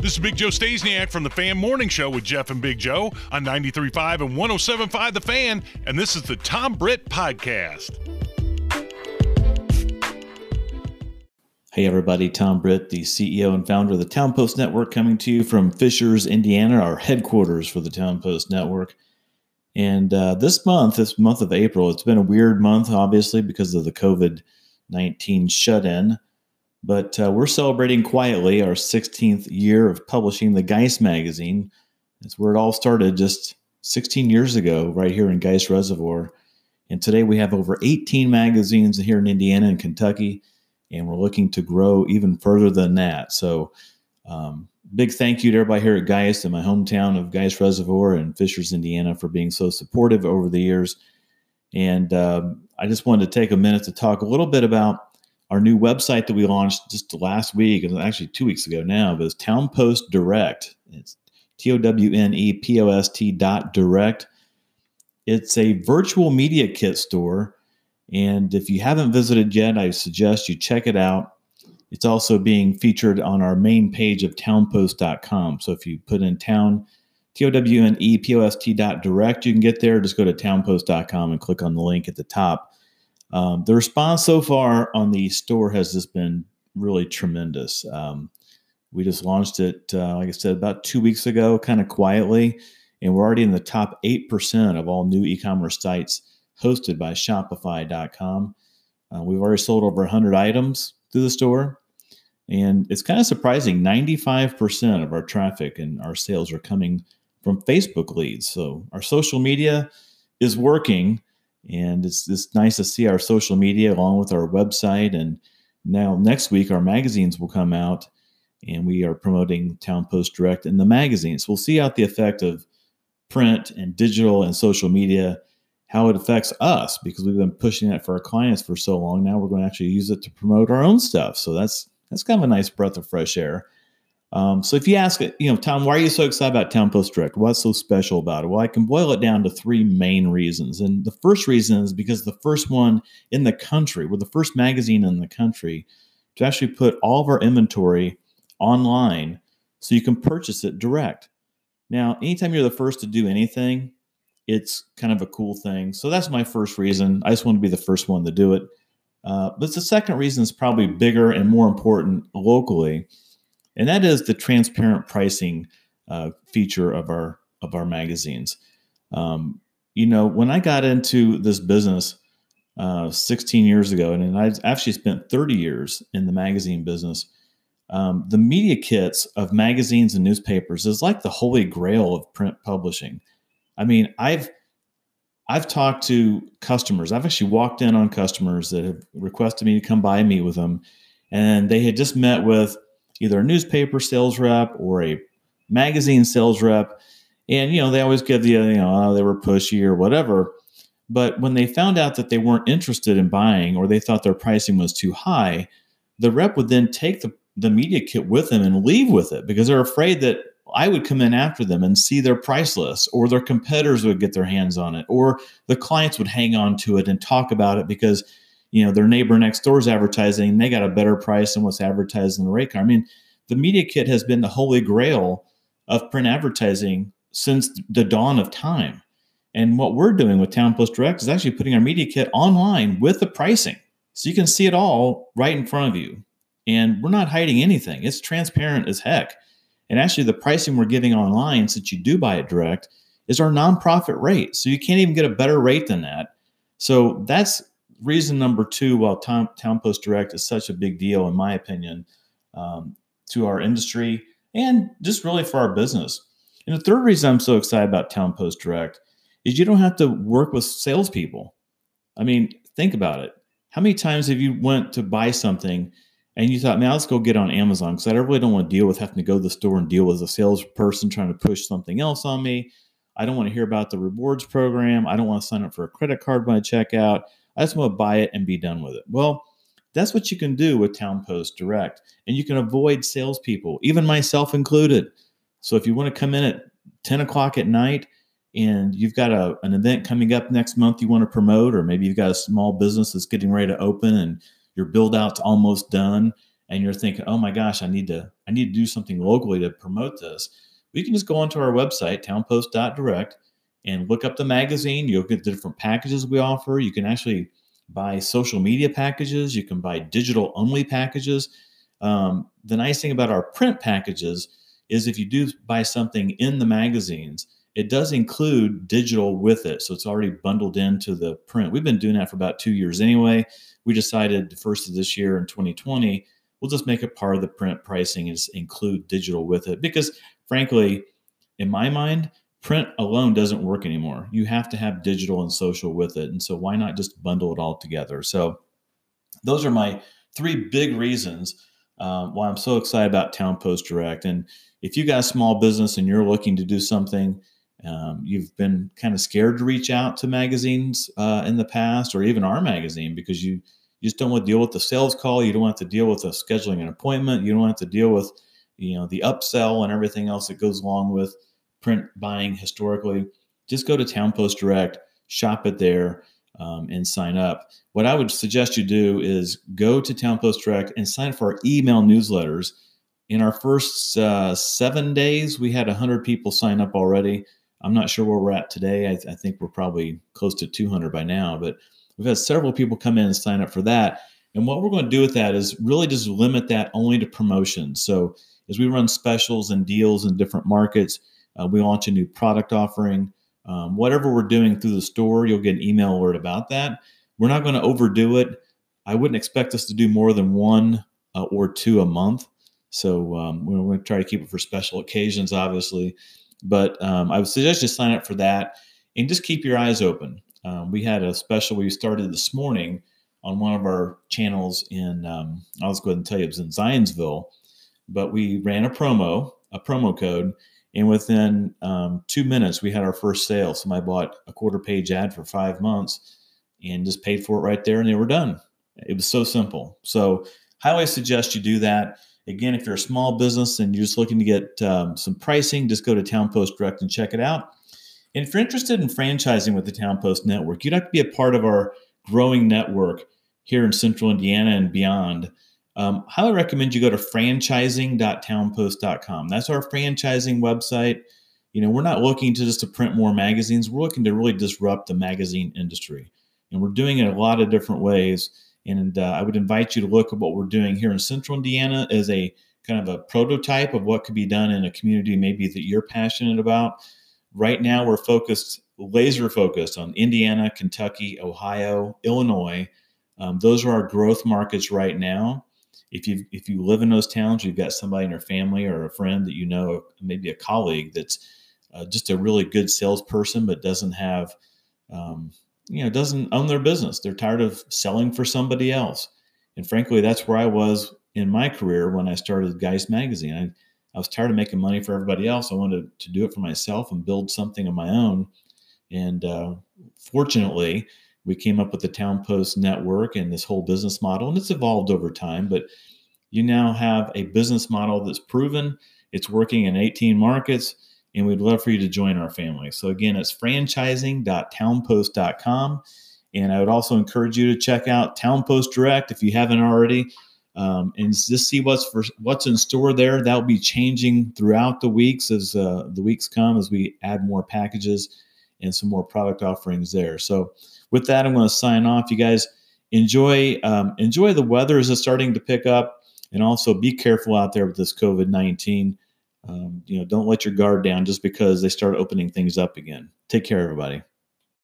This is Big Joe Stasiak from the Fan Morning Show with Jeff and Big Joe on 93.5 and 107.5 The Fan, and this is the Tom Britt Podcast. Hey everybody, Tom Britt, the CEO and founder of the Towne Post Network, coming to you from Fishers, Indiana, our headquarters for the Towne Post Network. And uh, this month, this month of April, it's been a weird month, obviously, because of the COVID 19 shut in. But uh, we're celebrating quietly our 16th year of publishing the Geist magazine. It's where it all started just 16 years ago, right here in Geist Reservoir. And today we have over 18 magazines here in Indiana and Kentucky, and we're looking to grow even further than that. So, um, big thank you to everybody here at Geist in my hometown of Geist Reservoir and Fishers, Indiana, for being so supportive over the years. And um, I just wanted to take a minute to talk a little bit about our new website that we launched just last week, actually two weeks ago now, but it's Towne Post Direct. It's T O W N E P O S T dot direct. It's a virtual media kit store. And if you haven't visited yet, I suggest you check it out. It's also being featured on our main page of townepost.com. So if you put in town, T O W N E P O S T dot direct, you can get there. Just go to townepost.com and click on the link at the top. Um, the response so far on the store has just been really tremendous. Um, we just launched it, uh, like I said, about two weeks ago, kind of quietly, and we're already in the top 8% of all new e commerce sites hosted by Shopify.com. Uh, we've already sold over 100 items through the store. And it's kind of surprising 95% of our traffic and our sales are coming from Facebook leads. So our social media is working and it's it's nice to see our social media along with our website. And now next week our magazines will come out, and we are promoting Towne Post Direct in the magazines. We'll see out the effect of print and digital and social media, how it affects us because we've been pushing that for our clients for so long. Now we're going to actually use it to promote our own stuff. So that's that's kind of a nice breath of fresh air. Um, so if you ask, you know, Tom, why are you so excited about Towne Post Direct? What's so special about it? Well, I can boil it down to three main reasons. And the first reason is because the first one in the country, we're the first magazine in the country to actually put all of our inventory online so you can purchase it direct. Now, anytime you're the first to do anything, it's kind of a cool thing. So that's my first reason. I just want to be the first one to do it. Uh, but the second reason is probably bigger and more important locally and that is the transparent pricing uh, feature of our of our magazines. Um, you know, when I got into this business uh, 16 years ago, and I actually spent 30 years in the magazine business. Um, the media kits of magazines and newspapers is like the holy grail of print publishing. I mean, I've I've talked to customers. I've actually walked in on customers that have requested me to come by and meet with them, and they had just met with either a newspaper sales rep or a magazine sales rep. And, you know, they always give the, you know, oh, they were pushy or whatever. But when they found out that they weren't interested in buying or they thought their pricing was too high, the rep would then take the, the media kit with them and leave with it because they're afraid that I would come in after them and see their price list, or their competitors would get their hands on it, or the clients would hang on to it and talk about it because you know their neighbor next door is advertising they got a better price than what's advertised in the rate card. I mean the media kit has been the holy grail of print advertising since the dawn of time. And what we're doing with towne post direct is actually putting our media kit online with the pricing. So you can see it all right in front of you. And we're not hiding anything. It's transparent as heck. And actually the pricing we're giving online since you do buy it direct is our nonprofit rate. So you can't even get a better rate than that. So that's reason number two, while Towne, Post Direct is such a big deal, in my opinion, um, to our industry and just really for our business. And the third reason I'm so excited about Towne Post Direct is you don't have to work with salespeople. I mean, think about it. How many times have you went to buy something and you thought, man, let's go get on Amazon because I really don't want to deal with having to go to the store and deal with a salesperson trying to push something else on me. I don't want to hear about the rewards program. I don't want to sign up for a credit card when I check out. I just want to buy it and be done with it. Well, that's what you can do with Towne Post Direct. And you can avoid salespeople, even myself included. So if you want to come in at 10 o'clock at night and you've got a, an event coming up next month you want to promote, or maybe you've got a small business that's getting ready to open and your build out's almost done, and you're thinking, oh my gosh, I need to I need to do something locally to promote this, We can just go onto our website, townepost.direct, and look up the magazine. You'll get the different packages we offer. You can actually buy social media packages. You can buy digital only packages. Um, the nice thing about our print packages is if you do buy something in the magazines, it does include digital with it. So it's already bundled into the print. We've been doing that for about two years anyway. We decided the first of this year in 2020, we'll just make it part of the print pricing and include digital with it. Because frankly, in my mind, print alone doesn't work anymore. You have to have digital and social with it. And so why not just bundle it all together? So those are my three big reasons um, why I'm so excited about Towne Post Direct. And if you got a small business and you're looking to do something um, you've been kind of scared to reach out to magazines uh, in the past, or even our magazine, because you, you just don't want to deal with the sales call. You don't want to deal with the scheduling an appointment. You don't have to deal with, you know, the upsell and everything else that goes along with print buying historically. Just go to Towne Post Direct, shop it there, um, and sign up. What I would suggest you do is go to Towne Post Direct and sign up for our email newsletters. In our first uh, seven days, we had 100 people sign up already. I'm not sure where we're at today. I, th- I, think we're probably close to 200 by now, but we've had several people come in and sign up for that. And what we're going to do with that is really just limit that only to promotions. So as we run specials and deals in different markets, uh, we launch a new product offering. Um, whatever we're doing through the store, you'll get an email alert about that. We're not going to overdo it. I wouldn't expect us to do more than one uh, or two a month. So um, we're going to try to keep it for special occasions, obviously. But um, I would suggest you sign up for that and just keep your eyes open. Um, we had a special we started this morning on one of our channels in, um, I'll just go ahead and tell you, it was in Zionsville, but we ran a promo, a promo code, and within um, two minutes, we had our first sale. Somebody bought a quarter page ad for five months and just paid for it right there, and they were done. It was so simple. So, highly suggest you do that. Again, if you're a small business and you're just looking to get um, some pricing, just go to Towne Post Direct and check it out. And if you're interested in franchising with the Towne Post Network, you'd have to be a part of our growing network here in Central Indiana and beyond. Um, highly recommend you go to franchising.townepost.com. That's our franchising website. You know, we're not looking to just to print more magazines. We're looking to really disrupt the magazine industry, and we're doing it a lot of different ways. And uh, I would invite you to look at what we're doing here in Central Indiana as a kind of a prototype of what could be done in a community maybe that you're passionate about. Right now, we're focused, laser focused on Indiana, Kentucky, Ohio, Illinois. Um, those are our growth markets right now. If you if you live in those towns, you've got somebody in your family or a friend that you know, maybe a colleague that's uh, just a really good salesperson, but doesn't have um, you know doesn't own their business. They're tired of selling for somebody else. And frankly that's where i was in my career when i started geist magazine. I, I was tired of making money for everybody else. I wanted to do it for myself and build something of my own. And uh, fortunately we came up with the towne post network and this whole business model and it's evolved over time but you now have a business model that's proven it's working in 18 markets and we'd love for you to join our family. So again, it's franchising.townepost.com. And I would also encourage you to check out Townepost Direct if you haven't already, um, and just see what's for what's in store there. That will be changing throughout the weeks as uh, the weeks come as we add more packages and some more product offerings there. So with that, I'm going to sign off. You guys enjoy um, enjoy the weather as it's starting to pick up, and also be careful out there with this COVID nineteen. Um, you know, don't let your guard down just because they start opening things up again. Take care, everybody.